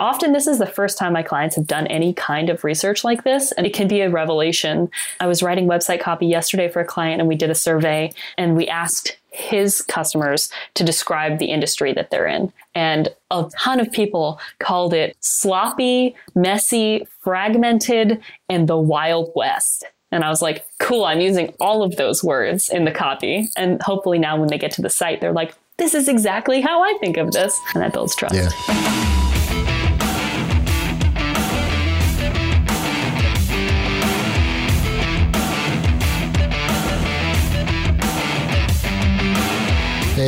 Often, this is the first time my clients have done any kind of research like this, and it can be a revelation. I was writing website copy yesterday for a client, and we did a survey, and we asked his customers to describe the industry that they're in. And a ton of people called it sloppy, messy, fragmented, and the Wild West. And I was like, cool, I'm using all of those words in the copy. And hopefully now when they get to the site, they're like, this is exactly how I think of this. And that builds trust. Yeah.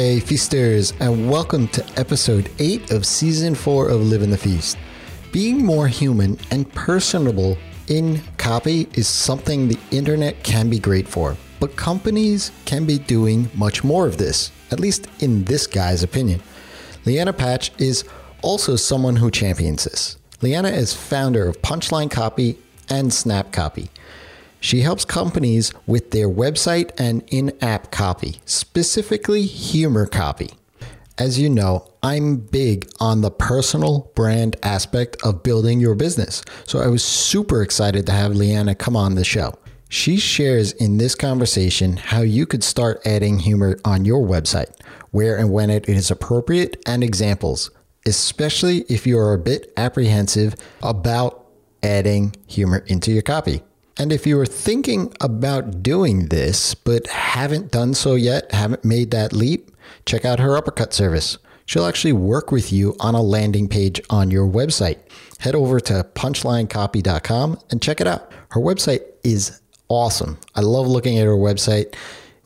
Hey, feasters, and welcome to episode 8 of season 4 of Living the Feast. Being more human and personable in copy is something the internet can be great for, but companies can be doing much more of this, at least in this guy's opinion. Lianna Patch is also someone who champions this. Lianna is founder of Punchline Copy and Snap Copy. She helps companies with their website and in app copy, specifically humor copy. As you know, I'm big on the personal brand aspect of building your business. So I was super excited to have Lianna come on the show. She shares in this conversation how you could start adding humor on your website, where and when it is appropriate, and examples, especially if you are a bit apprehensive about adding humor into your copy. And if you are thinking about doing this, but haven't done so yet, haven't made that leap, check out her uppercut service. She'll actually work with you on a landing page on your website. Head over to punchlinecopy.com and check it out. Her website is awesome. I love looking at her website.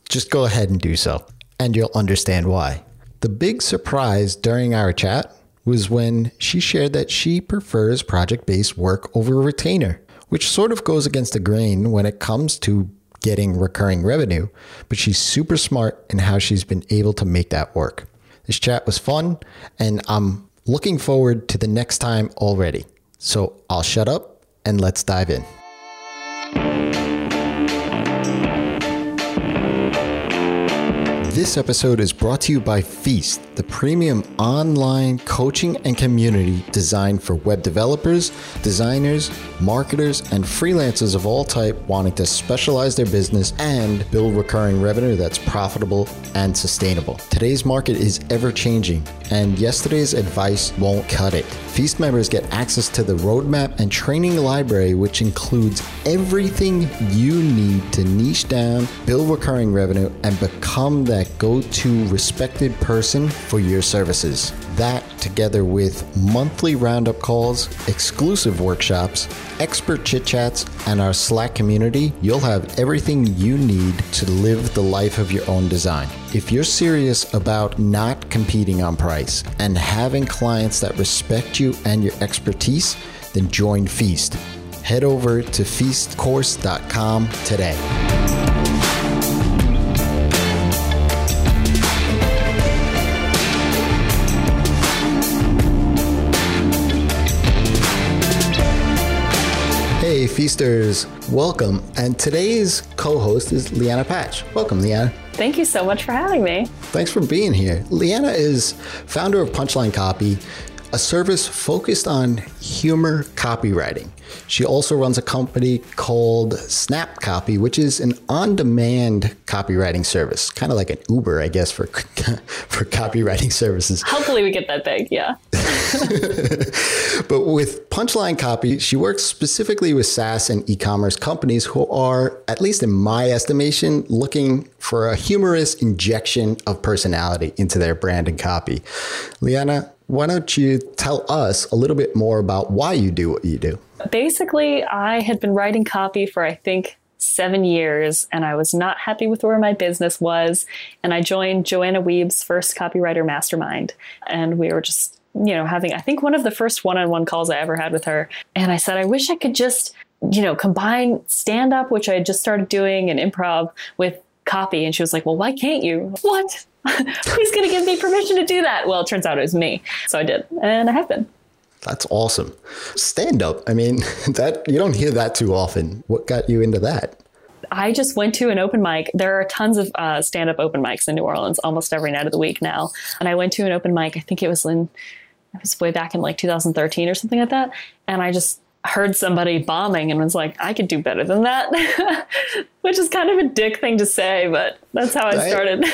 Just go ahead and do so, and you'll understand why. The big surprise during our chat was when she shared that she prefers project based work over retainer which sort of goes against the grain when it comes to getting recurring revenue, but she's super smart in how she's been able to make that work. This chat was fun, and I'm looking forward to the next time already. So I'll shut up and let's dive in. This episode is brought to you by Feast, the premium online coaching and community designed for web developers, designers, marketers, and freelancers of all type wanting to specialize their business and build recurring revenue that's profitable and sustainable. Today's market is ever changing, and yesterday's advice won't cut it. Feast members get access to the roadmap and training library, which includes everything you need to niche down, build recurring revenue, and become that go to respected person for your services. That, together with monthly roundup calls, exclusive workshops, expert chit chats, and our Slack community, you'll have everything you need to live the life of your own design. If you're serious about not competing on price and having clients that respect you and your expertise, then join Feast. Head over to feastcourse.com today. Feasters, welcome. And today's co host is Lianna Patch. Welcome, Lianna. Thank you so much for having me. Thanks for being here. Lianna is founder of Punchline Copy, a service focused on humor copywriting. She also runs a company called Snap Copy, which is an on-demand copywriting service, kind of like an Uber, I guess, for for copywriting services. Hopefully, we get that big. Yeah. but with Punchline Copy, she works specifically with SaaS and e-commerce companies who are, at least in my estimation, looking for a humorous injection of personality into their brand and copy. Lianna, why don't you tell us a little bit more about why you do what you do? Basically, I had been writing copy for, I think, seven years and I was not happy with where my business was. And I joined Joanna Wiebe's first copywriter mastermind. And we were just, you know, having, I think, one of the first one on one calls I ever had with her. And I said, I wish I could just, you know, combine stand up, which I had just started doing, and improv with copy. And she was like, Well, why can't you? What? Who's going to give me permission to do that? Well, it turns out it was me. So I did. And I have been. That's awesome. Stand up. I mean, that you don't hear that too often. What got you into that? I just went to an open mic. There are tons of uh, stand up open mics in New Orleans almost every night of the week now. And I went to an open mic, I think it was in it was way back in like 2013 or something like that. And I just heard somebody bombing and was like, I could do better than that, which is kind of a dick thing to say, but that's how I started.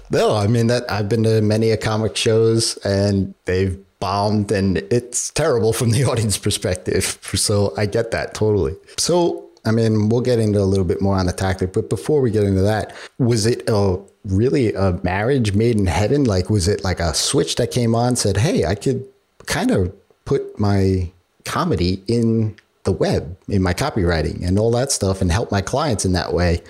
no, I mean that I've been to many a comic shows and they've bombed and it's terrible from the audience perspective. So I get that totally. So I mean, we'll get into a little bit more on the tactic, but before we get into that, was it a really a marriage made in heaven? Like, was it like a switch that came on, said, "Hey, I could kind of put my comedy in the web, in my copywriting, and all that stuff, and help my clients in that way,"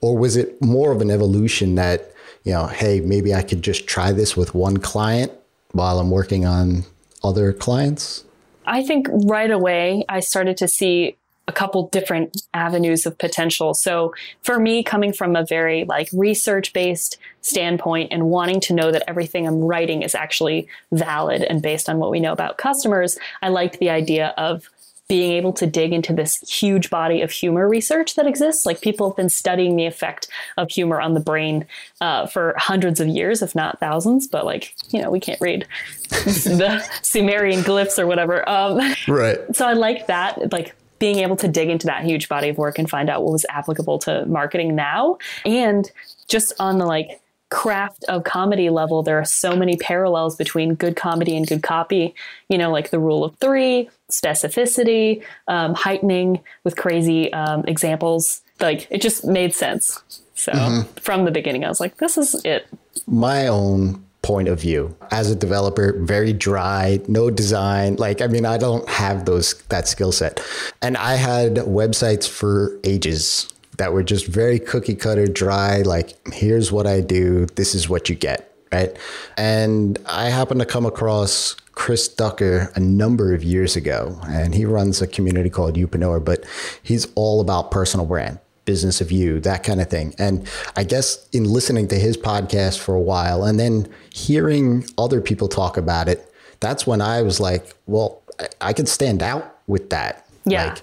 or was it more of an evolution that you know, hey, maybe I could just try this with one client while I'm working on other clients? I think right away I started to see a couple different avenues of potential. So for me, coming from a very like research based standpoint and wanting to know that everything I'm writing is actually valid and based on what we know about customers, I liked the idea of being able to dig into this huge body of humor research that exists. Like people have been studying the effect of humor on the brain uh, for hundreds of years, if not thousands. But like, you know, we can't read the Sumerian glyphs or whatever. Um, right. So I like that. Like being able to dig into that huge body of work and find out what was applicable to marketing now. And just on the like craft of comedy level, there are so many parallels between good comedy and good copy. You know, like the rule of three, specificity, um, heightening with crazy um, examples. Like it just made sense. So mm-hmm. from the beginning, I was like, this is it. My own point of view. As a developer very dry no design. Like i mean i don't have those that skill set. And i had websites for ages that were just very cookie cutter dry like here's what i do this is what you get right? And i happened to come across chris ducker a number of years ago and he runs a community called Youpreneur but he's all about personal brand business of you, that kind of thing. And I guess in listening to his podcast for a while and then hearing other people talk about it, that's when I was like, well, I can stand out with that. Yeah. Like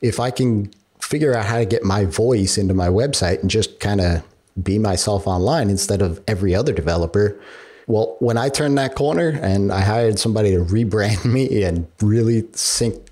if I can figure out how to get my voice into my website and just kind of be myself online instead of every other developer. Well, when I turned that corner and I hired somebody to rebrand me and really sink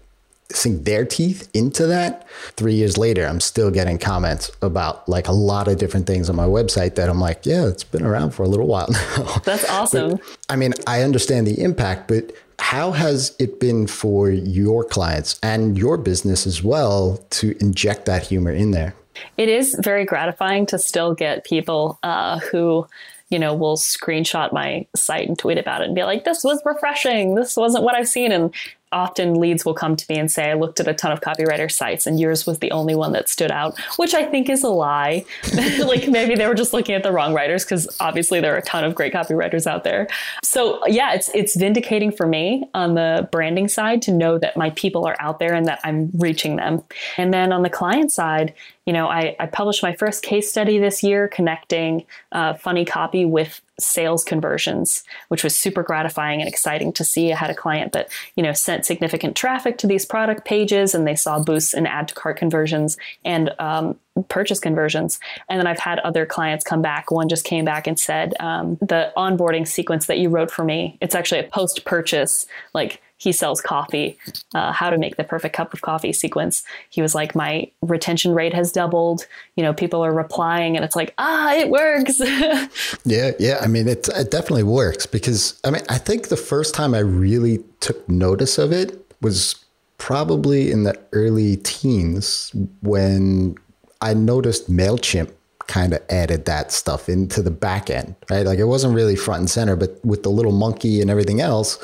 sink their teeth into that. Three years later, I'm still getting comments about like a lot of different things on my website that I'm like, yeah, it's been around for a little while now. That's awesome. But, I mean, I understand the impact, but how has it been for your clients and your business as well to inject that humor in there? It is very gratifying to still get people uh, who you know, will screenshot my site and tweet about it and be like, this was refreshing. This wasn't what I've seen. And often leads will come to me and say, I looked at a ton of copywriter sites and yours was the only one that stood out, which I think is a lie. like maybe they were just looking at the wrong writers because obviously there are a ton of great copywriters out there. So yeah, it's it's vindicating for me on the branding side to know that my people are out there and that I'm reaching them. And then on the client side, you know, I, I published my first case study this year connecting uh, funny copy with sales conversions, which was super gratifying and exciting to see. I had a client that, you know, sent significant traffic to these product pages and they saw boosts in add to cart conversions and um, purchase conversions. And then I've had other clients come back. One just came back and said, um, the onboarding sequence that you wrote for me, it's actually a post purchase, like he sells coffee, uh, how to make the perfect cup of coffee sequence. He was like, my retention rate has doubled. You know, people are replying, and it's like, ah, it works. yeah, yeah. I mean, it, it definitely works because I mean, I think the first time I really took notice of it was probably in the early teens when I noticed Mailchimp kind of added that stuff into the back end, right? Like it wasn't really front and center, but with the little monkey and everything else,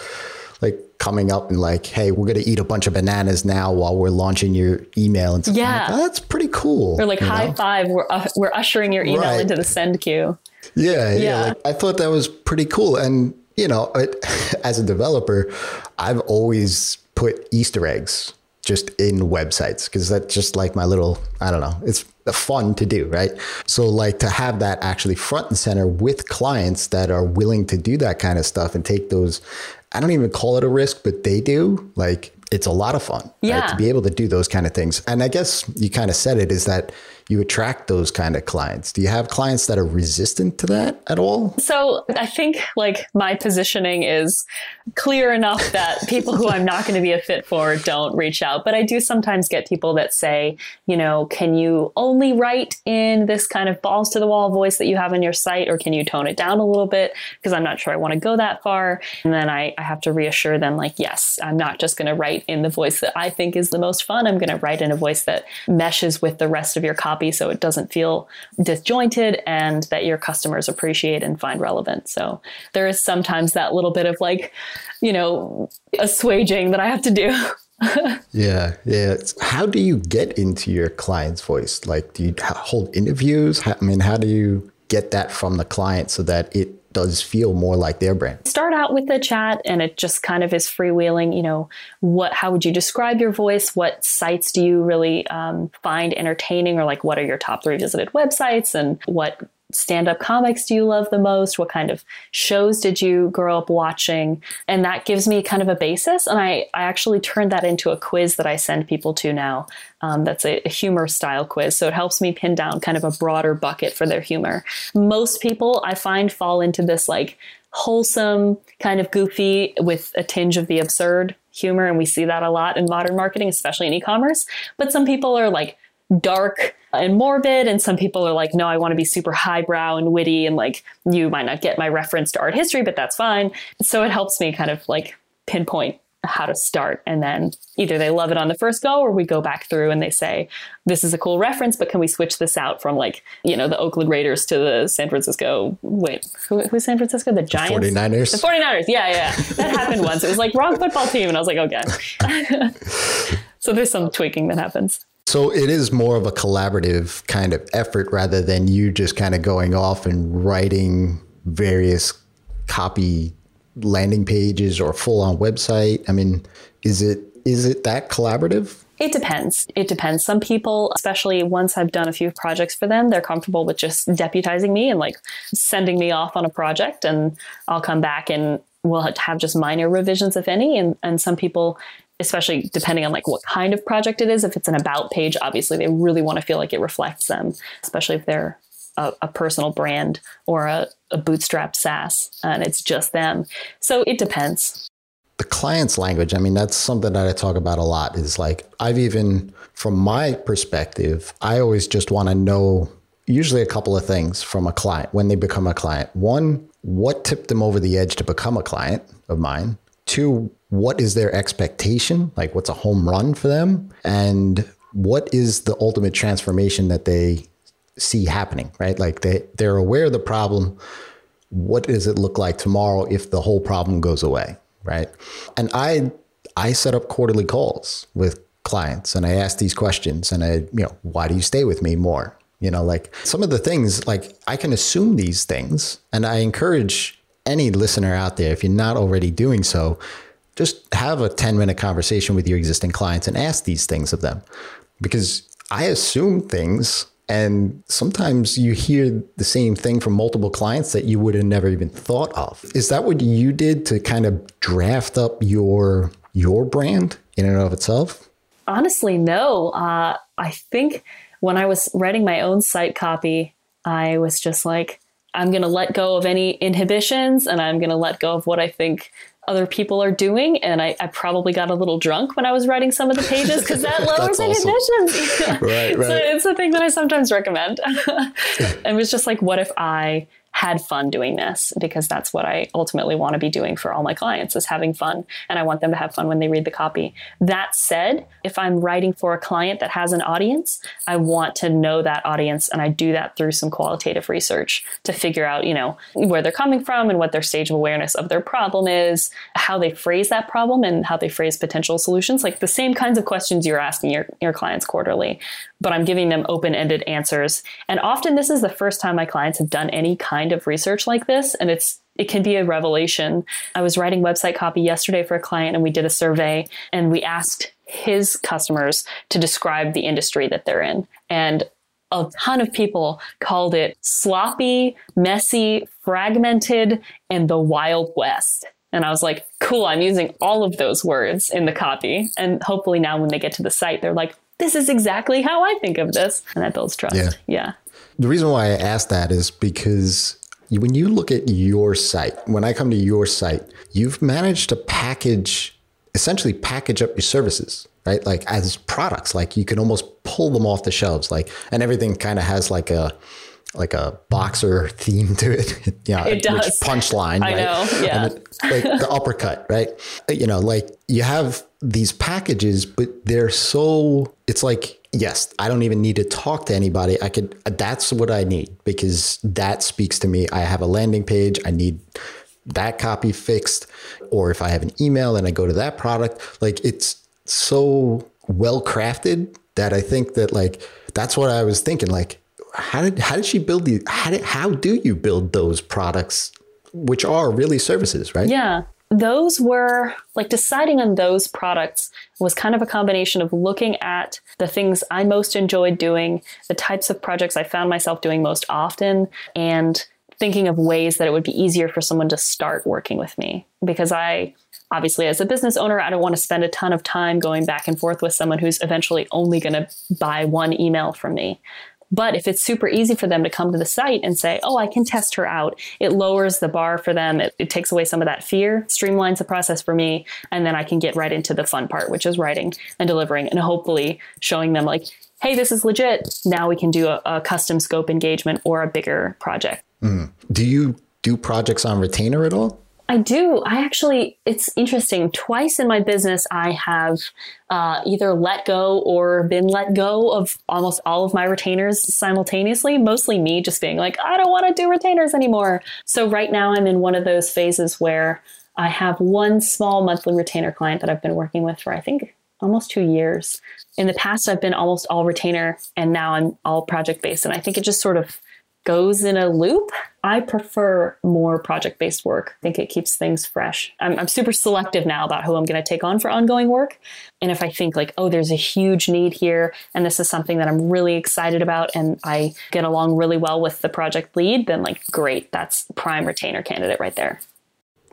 coming up and like, hey, we're going to eat a bunch of bananas now while we're launching your email. And stuff. yeah, like, oh, that's pretty cool. Or like high know? five, we're, uh, we're ushering your email right. into the send queue. Yeah, yeah. yeah. Like, I thought that was pretty cool. And, you know, it, as a developer, I've always put Easter eggs just in websites because that's just like my little, I don't know, it's fun to do, right? So, like to have that actually front and center with clients that are willing to do that kind of stuff and take those I don't even call it a risk, but they do. Like it's a lot of fun yeah. right, to be able to do those kind of things. And I guess you kind of said it is that you attract those kind of clients. Do you have clients that are resistant to that at all? So I think like my positioning is clear enough that people who I'm not going to be a fit for don't reach out. But I do sometimes get people that say, you know, can you only write in this kind of balls to the wall voice that you have on your site, or can you tone it down a little bit? Because I'm not sure I want to go that far. And then I, I have to reassure them, like, yes, I'm not just going to write in the voice that I think is the most fun. I'm going to write in a voice that meshes with the rest of your copy so it doesn't feel disjointed and that your customers appreciate and find relevant. So there is sometimes that little bit of like, you know, assuaging that I have to do. yeah, yeah. How do you get into your client's voice? Like, do you hold interviews? I mean, how do you get that from the client so that it does feel more like their brand. Start out with the chat and it just kind of is freewheeling. You know, what, how would you describe your voice? What sites do you really um, find entertaining or like what are your top three visited websites and what stand up comics do you love the most? What kind of shows did you grow up watching? And that gives me kind of a basis. And I, I actually turned that into a quiz that I send people to now. Um, that's a, a humor style quiz. So it helps me pin down kind of a broader bucket for their humor. Most people I find fall into this like wholesome, kind of goofy with a tinge of the absurd humor. And we see that a lot in modern marketing, especially in e commerce. But some people are like, dark and morbid and some people are like no i want to be super highbrow and witty and like you might not get my reference to art history but that's fine. So it helps me kind of like pinpoint how to start and then either they love it on the first go or we go back through and they say this is a cool reference but can we switch this out from like you know the oakland raiders to the san francisco wait who, who's san francisco? The giants? The 49ers. The 49ers yeah yeah. That happened once. It was like wrong football team and i was like okay. So there's some tweaking that happens so it is more of a collaborative kind of effort rather than you just kind of going off and writing various copy landing pages or full on website. I mean, is it is it that collaborative? It depends. It depends. Some people, especially once I've done a few projects for them, they're comfortable with just deputizing me and like sending me off on a project and I'll come back and we'll have just minor revisions if any and and some people especially depending on like what kind of project it is if it's an about page obviously they really want to feel like it reflects them especially if they're a, a personal brand or a, a bootstrapped SaaS and it's just them. So it depends. The client's language, I mean, that's something that I talk about a lot is like, I've even, from my perspective, I always just want to know usually a couple of things from a client when they become a client. One, what tipped them over the edge to become a client of mine? Two, what is their expectation? Like, what's a home run for them? And what is the ultimate transformation that they see happening, right? Like they, they're aware of the problem. What does it look like tomorrow if the whole problem goes away, right? And I, I set up quarterly calls with clients and I ask these questions and I, you know, why do you stay with me more? You know, like some of the things, like I can assume these things and I encourage any listener out there, if you're not already doing so, just have a 10 minute conversation with your existing clients and ask these things of them because I assume things and sometimes you hear the same thing from multiple clients that you would have never even thought of. Is that what you did to kind of draft up your your brand in and of itself? Honestly, no. Uh, I think when I was writing my own site copy, I was just like, I'm going to let go of any inhibitions and I'm going to let go of what I think other people are doing. And I, I, probably got a little drunk when I was writing some of the pages because that lowers inhibitions. right, right. So it's a thing that I sometimes recommend. And it was just like, what if I had fun doing this because that's what I ultimately want to be doing for all my clients is having fun and I want them to have fun when they read the copy. That said, if I'm writing for a client that has an audience, I want to know that audience and I do that through some qualitative research to figure out, you know, where they're coming from and what their stage of awareness of their problem is, how they phrase that problem and how they phrase potential solutions, like the same kinds of questions you're asking your, your clients quarterly but I'm giving them open ended answers. And often this is the first time my clients have done any kind of research like this. And it's it can be a revelation. I was writing website copy yesterday for a client and we did a survey and we asked his customers to describe the industry that they're in. And a ton of people called it sloppy, messy, fragmented, and the Wild West. And I was like, cool, I'm using all of those words in the copy. And hopefully now when they get to the site, they're like, this is exactly how I think of this. And that builds trust. Yeah. yeah. The reason why I asked that is because when you look at your site, when I come to your site, you've managed to package, essentially package up your services, right? Like as products, like you can almost pull them off the shelves, like, and everything kind of has like a, like a boxer theme to it. yeah, it does. Punchline. I right? know. Yeah. like the uppercut, right? You know, like you have these packages, but they're so, it's like, yes, I don't even need to talk to anybody. I could, that's what I need because that speaks to me. I have a landing page. I need that copy fixed. Or if I have an email and I go to that product, like it's so well crafted that I think that like, that's what I was thinking. Like, how did how did she build the how did how do you build those products which are really services right yeah those were like deciding on those products was kind of a combination of looking at the things I most enjoyed doing, the types of projects I found myself doing most often, and thinking of ways that it would be easier for someone to start working with me. Because I, obviously, as a business owner, I don't want to spend a ton of time going back and forth with someone who's eventually only going to buy one email from me. But if it's super easy for them to come to the site and say, oh, I can test her out, it lowers the bar for them. It, it, takes away some of that fear, streamlines the process for me. And then I can get right into the fun part, which is writing and delivering and hopefully showing them, like, hey, this is legit. Now we can do a, a custom scope engagement or a bigger project. Mm. Do you do projects on retainer at all? I do. I actually, it's interesting. Twice in my business, I have uh, either let go or been let go of almost all of my retainers simultaneously. Mostly me just being like, I don't want to do retainers anymore. So right now, I'm in one of those phases where I have one small monthly retainer client that I've been working with for, I think, almost two years. In the past, I've been almost all retainer, and now I'm all project based. And I think it just sort of goes in a loop. I prefer more project based work. I think it keeps things fresh. I'm, I'm super selective now about who I'm going to take on for ongoing work. And if I think, like, oh, there's a huge need here, and this is something that I'm really excited about, and I get along really well with the project lead, then, like, great, that's prime retainer candidate right there.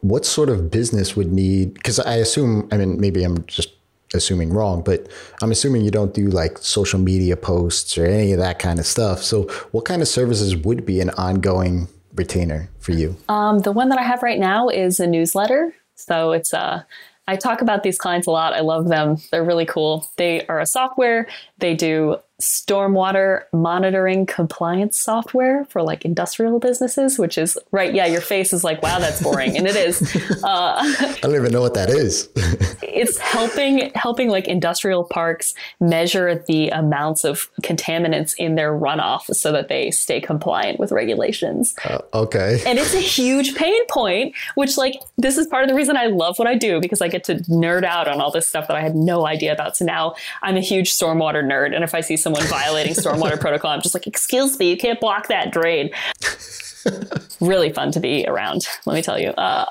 What sort of business would need? Because I assume, I mean, maybe I'm just assuming wrong, but I'm assuming you don't do like social media posts or any of that kind of stuff. So, what kind of services would be an ongoing retainer for you? Um, the one that I have right now is a newsletter. So it's a uh, I talk about these clients a lot. I love them. They're really cool. They are a software. They do stormwater monitoring compliance software for like industrial businesses, which is right. Yeah, your face is like, wow, that's boring, and it is. Uh, I don't even know what that is. it's helping helping like industrial parks measure the amounts of contaminants in their runoff so that they stay compliant with regulations. Uh, okay. And it's a huge pain point, which like this is part of the reason I love what I do because I get to nerd out on all this stuff that I had no idea about. So now I'm a huge stormwater nerd, and if I see some someone violating stormwater protocol. I'm just like, excuse me, you can't block that drain. really fun to be around, let me tell you. Uh,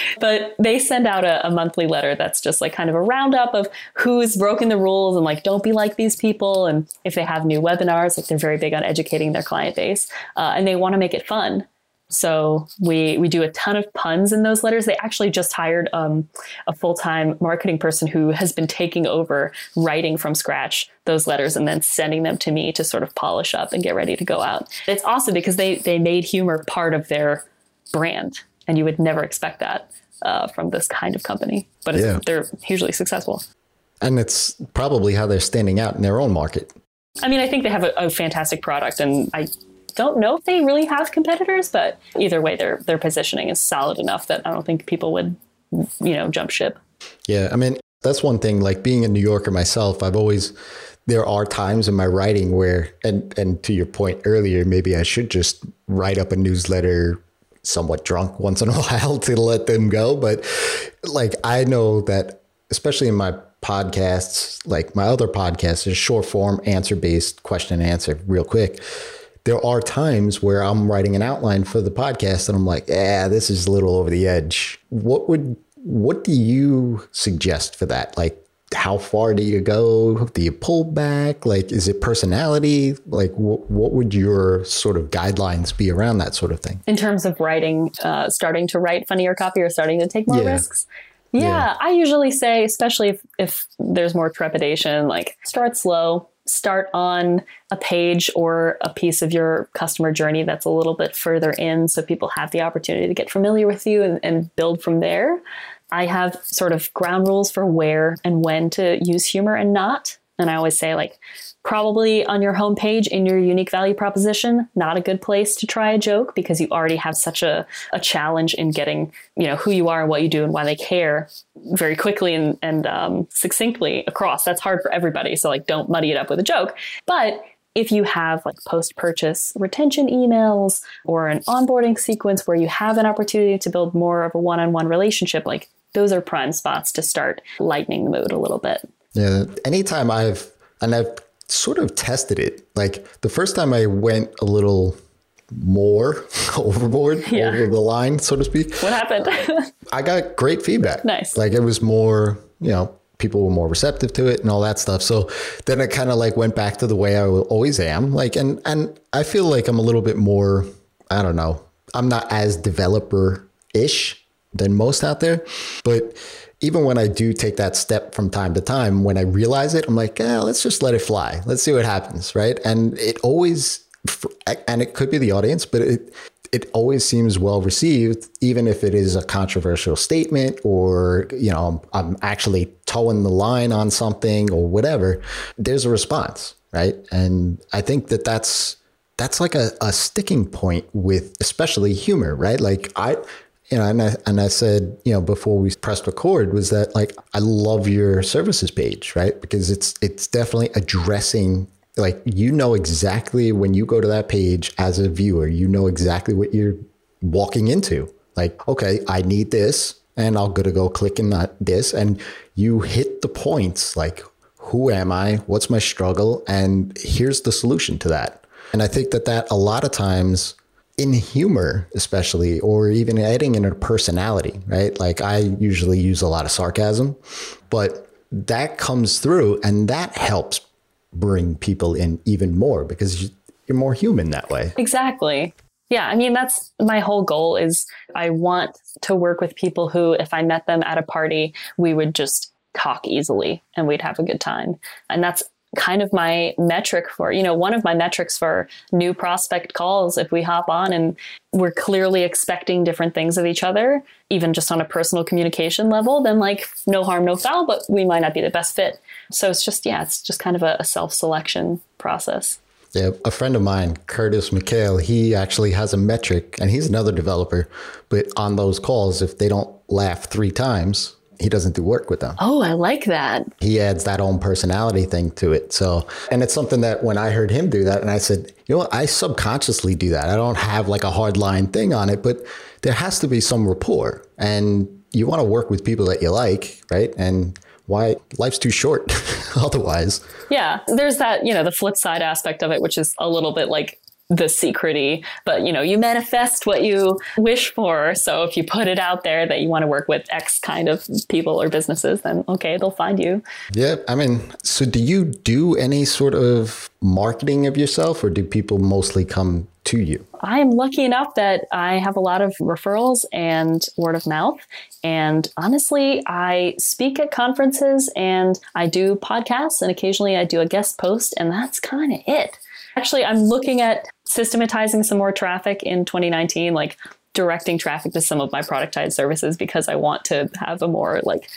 but they send out a, a, monthly letter that's just like kind of a roundup of who's broken the rules and like, don't be like these people. And if they have new webinars, like they're very big on educating their client base uh, and they want to make it fun. So we we do a ton of puns in those letters. They actually just hired um, a full time marketing person who has been taking over writing from scratch those letters and then sending them to me to sort of polish up and get ready to go out. It's awesome because they they made humor part of their brand, and you would never expect that uh, from this kind of company. But yeah. they're hugely successful, and it's probably how they're standing out in their own market. I mean, I think they have a, a fantastic product, and I don't know if they really have competitors, but either way, their their positioning is solid enough that I don't think people would, you know, jump ship. Yeah, I mean that's one thing. Like being a New Yorker myself, I've always there are times in my writing where, and and to your point earlier, maybe I should just write up a newsletter somewhat drunk once in a while to let them go. But like I know that, especially in my podcasts, like my other podcasts, is short form, answer based, question and answer, real quick there are times where I'm writing an outline for the podcast and I'm like, yeah, this is a little over the edge. What would what do you suggest for that? Like how far do you go? Do you pull back? Like, is it personality? Like, wh- what would your sort of guidelines be around that sort of thing? In terms of writing, uh, starting to write funnier copy or starting to take more yeah. risks? Yeah, Yeah. I usually say, especially if, if there's more trepidation, like start slow, start on a page or a piece of your customer journey that's a little bit further in so people have the opportunity to get familiar with you and, and build from there. I have sort of ground rules for where and when to use humor and not. And I always say, like, probably on your homepage in your unique value proposition, not a good place to try a joke because you already have such a, a challenge in getting, you know, who you are and what you do and why they care very quickly and, and um, succinctly across. That's hard for everybody. So, like, don't muddy it up with a joke. But if you have like post purchase retention emails or an onboarding sequence where you have an opportunity to build more of a one on one relationship, like those are prime spots to start lightening the mood a little bit. Yeah. Anytime I've, and I've sort of tested it, like the first time I went a little more overboard, Yeah. over the line, so to speak, What happened? I got great feedback. Nice. Like it was more, you know, people were more receptive to it and all that stuff. So then it kind of like went back to the way I always am. Like, and, and I feel like I'm a little bit more, I don't know, I'm not as developer ish than most out there. But even when I do take that step from time to time, when I realize it, I'm like, yeah, let's just let it fly. Let's see what happens. Right. And it always, and it could be the audience, but it, it always seems well received, even if it is a controversial statement or, you know, I'm actually toeing the line on something or whatever. There's a response, right? And I think that that's, that's like a, a sticking point with especially humor, right? Like I, you know, and I, and I said, you know, before we pressed record was that like, I love your services page, right? Because it's, it's definitely addressing like you know exactly when you go to that page as a viewer you know exactly what you're walking into. Like okay i need this and i'll go to go click in that this and you hit the points like who am i? What's my struggle? And here's the solution to that. And i think that that a lot of times in humor especially or even adding in a personality right like i usually use a lot of sarcasm but that comes through and that helps bring people in even more because you- you're more human that way. Exactly. Yeah, I mean that's my whole goal is I want to work with people who if I met them at a party, we would just talk easily and we'd have a good time. And that's kind of my metric for, you know, one of my metrics for new prospect calls if we hop on and we're clearly expecting different things of each other, even just on a personal communication level, then like no harm no foul, but we might not be the best fit. So it's just yeah, it's just kind of a, a self-selection process. Yeah, a friend of mine, Curtis McHale, he actually has a metric and he's another developer, but on those calls, if they don't laugh three times, he doesn't do work with them. Oh, I like that. He adds that own personality thing to it. So, and it's something that when I heard him do that, and I said, you know what, I subconsciously do that. I don't have like a hard line thing on it, but there has to be some rapport. And you want to work with people that you like, right? And why life's too short otherwise. Yeah, there's that, you know, the flip side aspect of it, which is a little bit like the secrety, but you know, you manifest what you wish for. So if you put it out there that you want to work with X kind of people or businesses, then okay, they'll find you. Yeah, I mean, so do you do any sort of marketing of yourself or do people mostly come to you? I am lucky enough that I have a lot of referrals and word of mouth. And honestly, I speak at conferences and I do podcasts and occasionally I do a guest post, and that's kind of it. Actually, I'm looking at systematizing some more traffic in 2019, like directing traffic to some of my productized services because I want to have a more like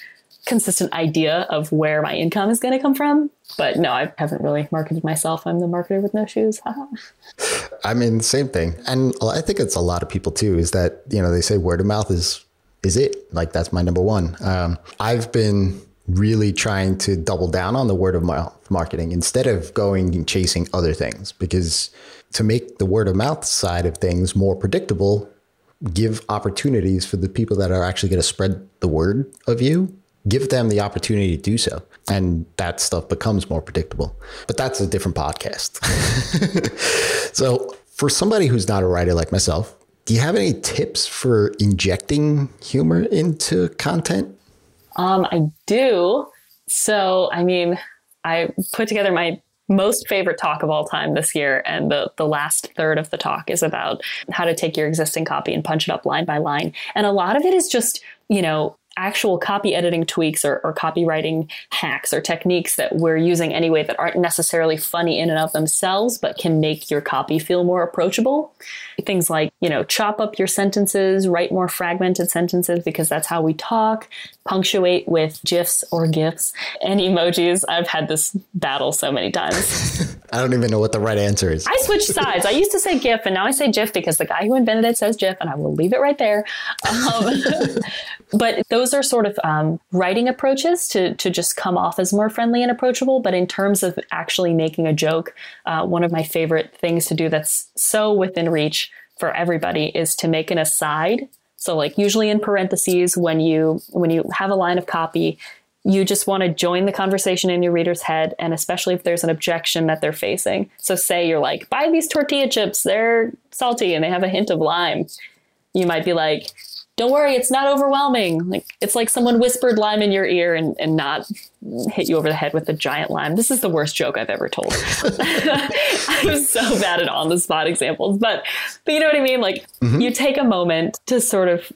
consistent idea of where my income is going to come from. But no, I haven't really marketed myself. I'm the marketer with no shoes. I mean, same thing. And I think it's a lot of people too, is that, you know, they say word of mouth is is it. Like that's my number one. Um, I've been really trying to double down on the word of mouth marketing instead of going and chasing other things because to make the word of mouth side of things more predictable, give opportunities for the people that are actually going to spread the word of you, give them the opportunity to do so. And that stuff becomes more predictable. But that's a different podcast. so, for somebody who's not a writer like myself, do you have any tips for injecting humor into content? Um, I do. So, I mean, I put together my most favorite talk of all time this year, and the the last third of the talk is about how to take your existing copy and punch it up line by line. And a lot of it is just, you know, actual copy editing tweaks or, or copywriting hacks or techniques that we're using anyway that aren't necessarily funny in and of themselves, but can make your copy feel more approachable. Things like, you know, chop up your sentences, write more fragmented sentences because that's how we talk, punctuate with GIFs or GIFs and emojis. I've had this battle so many times. I don't even know what the right answer is. I switched sides. I used to say GIF and now I say GIF because the guy who invented it says GIF and I will leave it right there. Um, but those are sort of um, writing approaches to, to just come off as more friendly and approachable. But in terms of actually making a joke, uh, one of my favorite things to do that's so within reach for everybody is to make an aside. So like usually in parentheses when you when you have a line of copy, you just want to join the conversation in your reader's head and especially if there's an objection that they're facing. So say you're like, buy these tortilla chips, they're salty and they have a hint of lime. You might be like, don't worry, it's not overwhelming. Like it's like someone whispered lime in your ear and, and not hit you over the head with a giant lime. This is the worst joke I've ever told. I'm so bad at on the spot examples, but but you know what I mean? Like mm-hmm. you take a moment to sort of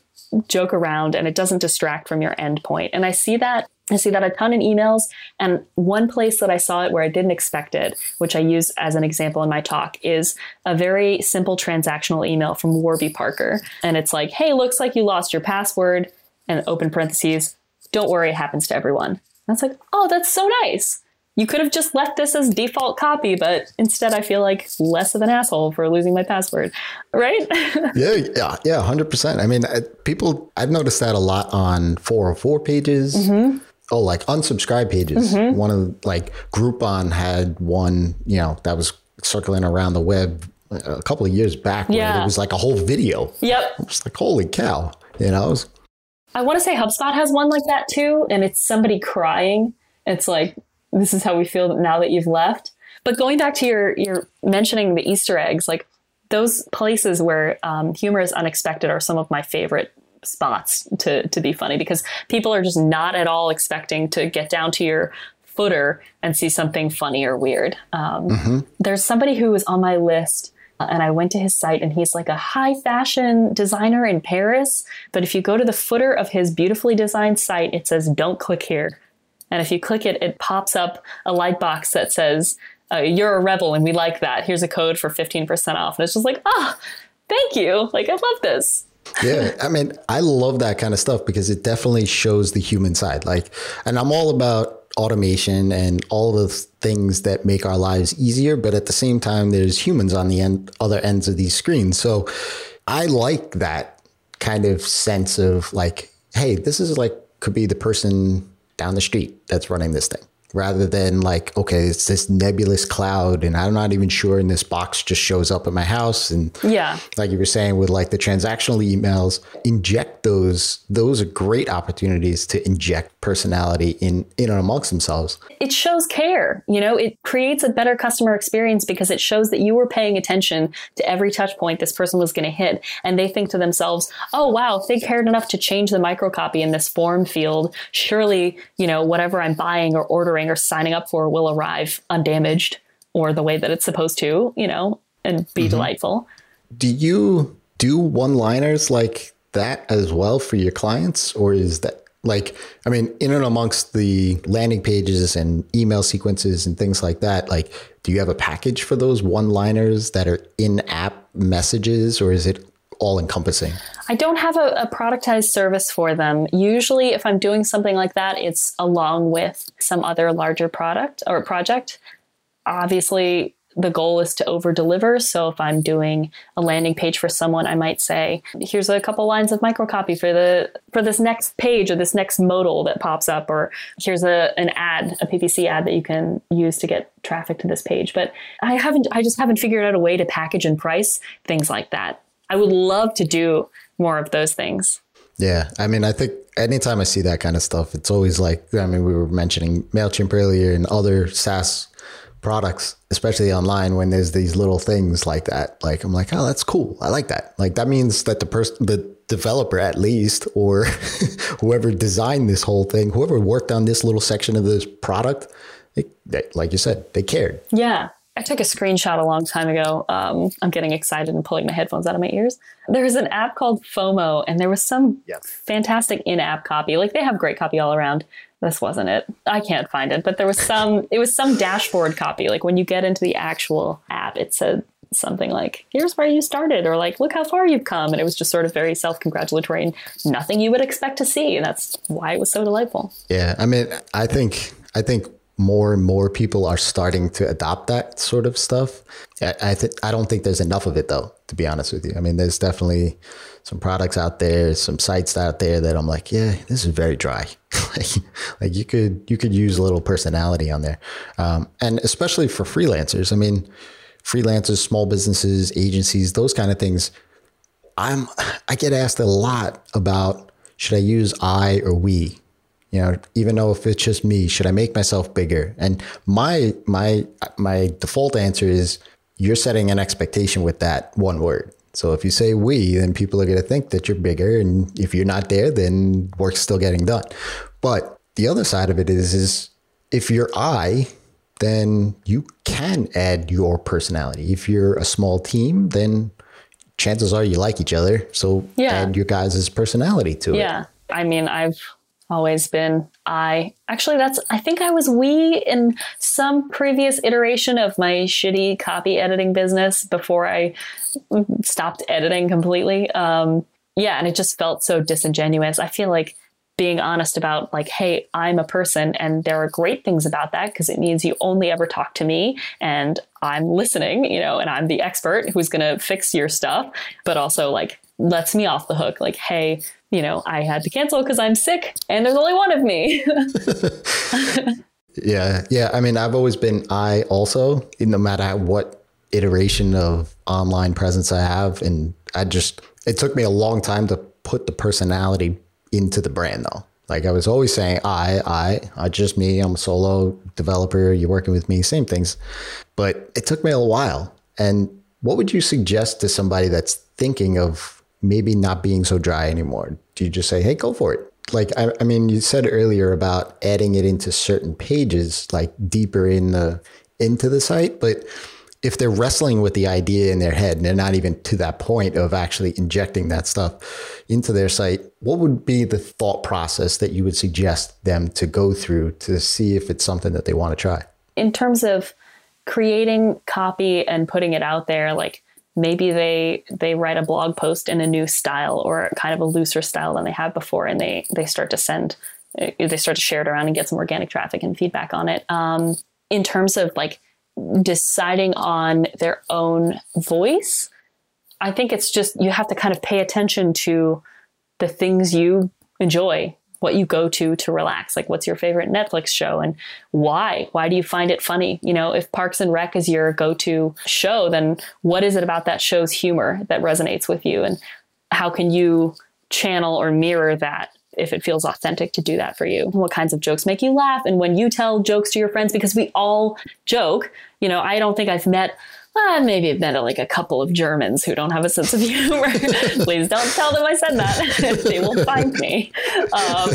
joke around and it doesn't distract from your end point. And I see that I see that a ton in emails. And one place that I saw it where I didn't expect it, which I use as an example in my talk, is a very simple transactional email from Warby Parker. And it's like, hey, looks like you lost your password, and open parentheses, don't worry, it happens to everyone. That's like, oh, that's so nice. You could have just left this as default copy, but instead I feel like less of an asshole for losing my password, right? yeah, yeah, yeah, hundred percent. I mean, people, I've noticed that a lot on 404 pages. Mm-hmm oh like unsubscribe pages. Mm-hmm. one of like groupon had one you know that was circling around the web a couple of years back yeah. it was like a whole video. Yep. It was like holy cow. You know was, i want to say hubspot has one like that too and it's somebody crying. It's like this is how we feel now that you've left. But going back to your your mentioning the easter eggs like those places where um, humor is unexpected are some of my favorite spots to to be funny because people are just not at all expecting to get down to your footer and see something funny or weird. Um, mm-hmm. There's somebody who was on my list. Uh, and I went to his site, and he's like a high fashion designer in Paris. But if you go to the footer of his beautifully designed site, it says, Don't click here. And if you click it, it pops up a light box that says, uh, You're a rebel, and we like that. Here's a code for 15% off. And it's just like, Ah, oh, thank you. Like, I love this yeah, I mean, I love that kind of stuff because it definitely shows the human side. Like, and I'm all about automation and all the things that make our lives easier, but at the same time, there's humans on the end, other ends of these screens. So I like that kind of sense of like, hey, this is like could be the person down the street that's running this thing rather than like, okay, it's this nebulous cloud and I'm not even sure and this box just shows up at my house. And yeah, like you were saying with like the transactional emails, inject those, those are great opportunities to inject personality in, in and amongst themselves. It shows care, you know, it creates a better customer experience because it shows that you were paying attention to every touch point this person was going to hit. And they think to themselves, oh, wow, if they cared enough to change the microcopy in this form field, surely, you know, whatever I'm buying or ordering ordering or signing up for will arrive undamaged or the way that it's supposed to, you know, and be mm-hmm. delightful. Do you do one liners like that as well for your clients? Or is that like, I mean, in and amongst the landing pages and email sequences and things like that, like, do you have a package for those one liners that are in app messages or is it all encompassing? I don't have a, a, productized service for them. Usually, if I'm doing something like that, it's along with some other larger product or project. Obviously, the goal is to over deliver. So if I'm doing a landing page for someone, I might say, here's a couple lines of microcopy for the for this next page or this next modal that pops up, or here's a an ad, a PPC ad that you can use to get traffic to this page. But I haven't I just haven't figured out a way to package and price things like that. I would love to do more of those things. Yeah. I mean, I think anytime I see that kind of stuff, it's always like, I mean, we were mentioning MailChimp earlier and other SaaS products, especially online when there's these little things like that. Like, I'm like, oh, that's cool. I like that. Like, that means that the person, the developer at least, or whoever designed this whole thing, whoever worked on this little section of this product, they, they, like you said, they cared. Yeah. I took a screenshot a long time ago. Um, I'm getting excited and pulling my headphones out of my ears. There's an app called FOMO, and there was some Yep. fantastic in-app copy. Like they have great copy all around. This wasn't it. I can't find it, but there was some. It was some dashboard copy. Like when you get into the actual app, it said something like, "Here's where you started," or like, "Look how far you've come." And it was just sort of very self-congratulatory and nothing you would expect to see. And that's why it was so delightful. Yeah, I mean, I think I think more and more people are starting to adopt that sort of stuff. I I, th- I don't think there's enough of it though, to be honest with you. I mean, there's definitely some products out there, some sites out there that I'm like, yeah, this is very dry. like, like you could you could use a little personality on there, um, and especially for freelancers. I mean, freelancers, small businesses, agencies, those kind of things. I'm I get asked a lot about should I use I or we you know even though if it's just me should i make myself bigger? And my my my default answer is you're setting an expectation with that one word. So if you say we then people are going to think that you're bigger and if you're not there then work's still getting done. But the other side of it is is if you're i then you can add your personality. If you're a small team then chances are you like each other. So Yeah. add your guys' personality to it. Yeah. I mean, I've always been I. Actually, that's, I think I was we in some previous iteration of my shitty copy editing business before I stopped editing completely. Um, yeah. And it just felt so disingenuous. I feel like being honest about like hey i'm a person and there are great things about that because it means you only ever talk to me and i'm listening you know and i'm the expert who's going to fix your stuff but also like lets me off the hook like hey you know i had to cancel because i'm sick and there's only one of me Yeah, yeah. I mean, I've always been I also, no matter what iteration of online presence I have. And I just, it took me a long time to put the personality into the brand though. Like I was always saying, I, I, I just me, I'm a solo developer, you're working with me, same things. But it took me a while. And what would you suggest to somebody that's thinking of maybe not being so dry anymore? Do you just say, hey, go for it? Like, I, I mean, you said earlier about adding it into certain pages, like deeper in the into the site, but if they're wrestling with the idea in their head and they're not even to that point of actually injecting that stuff into their site, what would be the thought process that you would suggest them to go through to see if it's something that they want to try? in terms of creating copy and putting it out there like maybe they they write a blog post in a new style or kind of a looser style than they have before and they they start to send uh, they start to share it around and get some organic traffic and feedback on it. Um, in terms of like deciding on their own voice i think it's just you have to kind of pay attention to the things you enjoy what you go to to relax like what's your favorite netflix show and why? Why do you find it funny? You know if parks and rec is your go-to show then what is it about that show's humor that resonates with you? And how can you channel or mirror that if it feels authentic to do that for you? What kinds of jokes make you laugh? And when you tell jokes to your friends because we all joke you know i don't think i've met uh, maybe I've met like a couple of Germans who don't have a sense of humor. Please don't tell them I said that. they will find me. Um,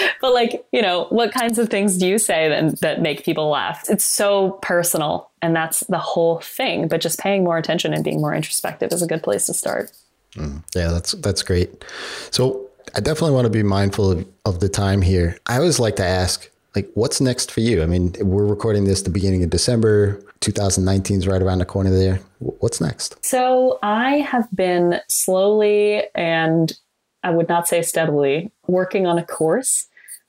but like, you know, what kinds of things do you say that, that make people laugh? It's so personal and that's the whole thing. But just paying more attention and being more introspective is a good place to start. Yeah, that's that's great. So I definitely want to be mindful of, of the time here. I always like to ask, like, what's next for you? I mean, we're recording this the beginning of December. 2019 is right around the corner there. What's next? So I have been slowly and I would not say steadily working on a course.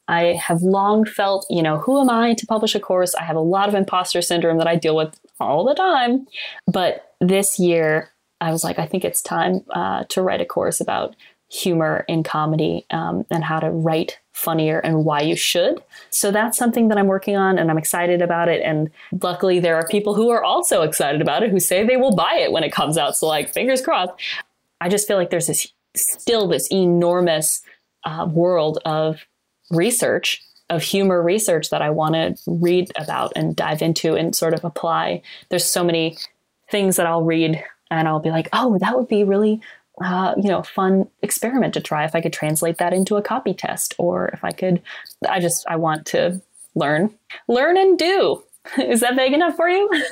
I have long felt, you know, who am I to publish a course? I have a lot of imposter syndrome that I deal with all the time. But this year, I was like, I think it's time uh, to write a course about humor in comedy um, and how to write funnier and why you should. So that's something that I'm working on and I'm excited about it. And luckily, there are people who are also excited about it who say they will buy it when it comes out. So, like, fingers crossed. I just feel like there's this still this enormous uh, world of research of humor research that I want to read about and dive into and sort of apply. There's so many things that I'll read and I'll be like, oh, that would be really, uh, you know, fun experiment to try if I could translate that into a copy test or if I could. I just I want to learn, learn and do. Is that vague enough for you?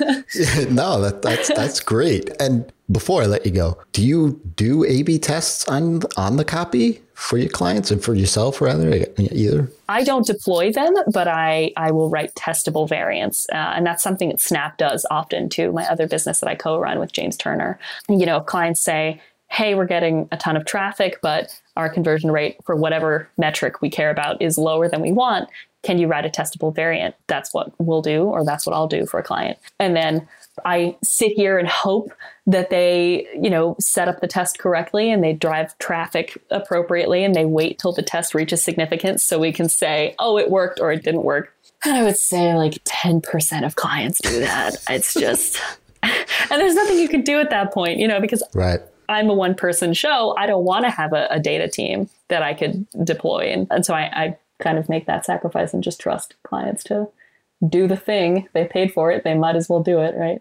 no, that, that's that's great. And before I let you go, do you do A/B tests on on the copy for your clients and for yourself, rather either? I don't deploy them, but I I will write testable variants, uh, and that's something that Snap does often too. My other business that I co-run with James Turner. You know, clients say, "Hey, we're getting a ton of traffic, but our conversion rate for whatever metric we care about is lower than we want can you write a testable variant? That's what we'll do, or that's what I'll do for a client. And then I sit here and hope that they, you know, set up the test correctly and they drive traffic appropriately and they wait till the test reaches significance so we can say, oh, it worked or it didn't work. And I would say like 10% of clients do that. It's just, and there's nothing you can do at that point, you know, because right. I'm a one person show. I don't want to have a, a, data team that I could deploy. And, and so I, I kind of make that sacrifice and just trust clients to do the thing. They paid for it. They might as well do it, right?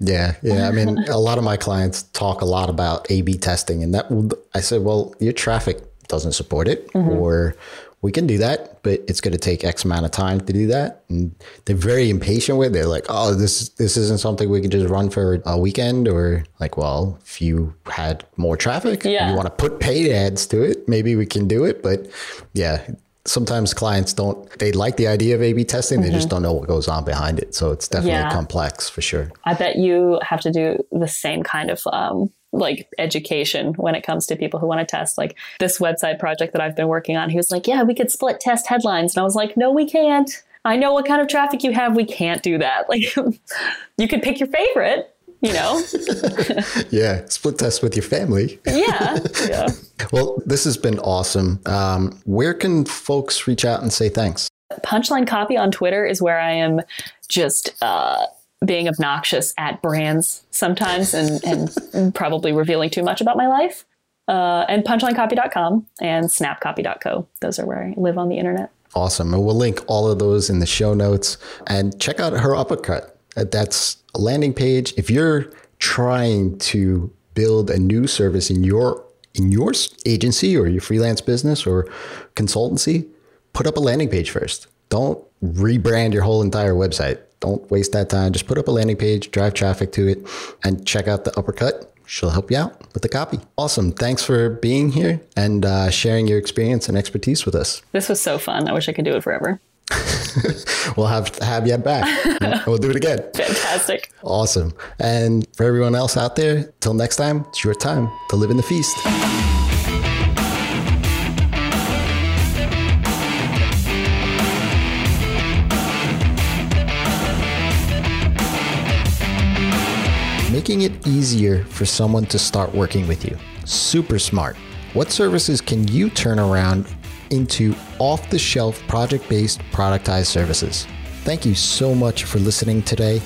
Yeah, yeah. I mean, a lot of my clients talk a lot about A/B testing, and that I said, well, your traffic doesn't support it, mm-hmm. or we can do that, but it's going to take X amount of time to do that. And they're very impatient with it. They're like, oh, this this isn't something we can just run for a weekend, or like, well, if you had more traffic, yeah. you want to put paid ads to it, maybe we can do it. But yeah, sometimes clients don't they like the idea of a b testing they mm-hmm. just don't know what goes on behind it so it's definitely yeah. complex for sure i bet you have to do the same kind of um, like education when it comes to people who want to test like this website project that i've been working on he was like yeah we could split test headlines and i was like no we can't i know what kind of traffic you have we can't do that like you could pick your favorite you know? yeah, split test with your family. yeah, yeah. Well, this has been awesome. Um, where can folks reach out and say thanks? Punchline Copy on Twitter is where I am just uh, being obnoxious at brands sometimes and, and probably revealing too much about my life. Uh, and punchlinecopy.com and snapcopy.co. Those are where I live on the internet. Awesome. And we'll link all of those in the show notes. And check out her uppercut. That's a landing page. If you're trying to build a new service in your in your agency or your freelance business or consultancy, put up a landing page first. Don't rebrand your whole entire website. Don't waste that time. Just put up a landing page, drive traffic to it, and check out the uppercut. She'll help you out with the copy. Awesome. Thanks for being here and uh, sharing your experience and expertise with us. This was so fun. I wish I could do it forever. we'll have have you back. we'll do it again. Fantastic. Awesome. And for everyone else out there, till next time, it's your time to live in the feast. Making it easier for someone to start working with you. Super smart. What services can you turn around into off the shelf project based productized services. Thank you so much for listening today.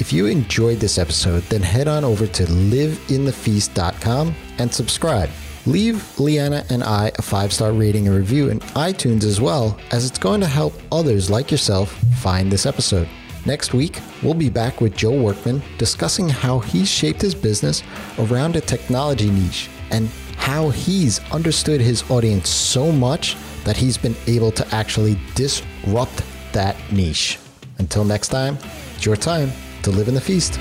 If you enjoyed this episode, then head on over to liveinthefeast.com and subscribe. Leave Lianna and I a five star rating and review in iTunes as well, as it's going to help others like yourself find this episode. Next week, we'll be back with Joe Workman discussing how he's shaped his business around a technology niche and how he's understood his audience so much that he's been able to actually disrupt that niche. Until next time, it's your time to live in the feast.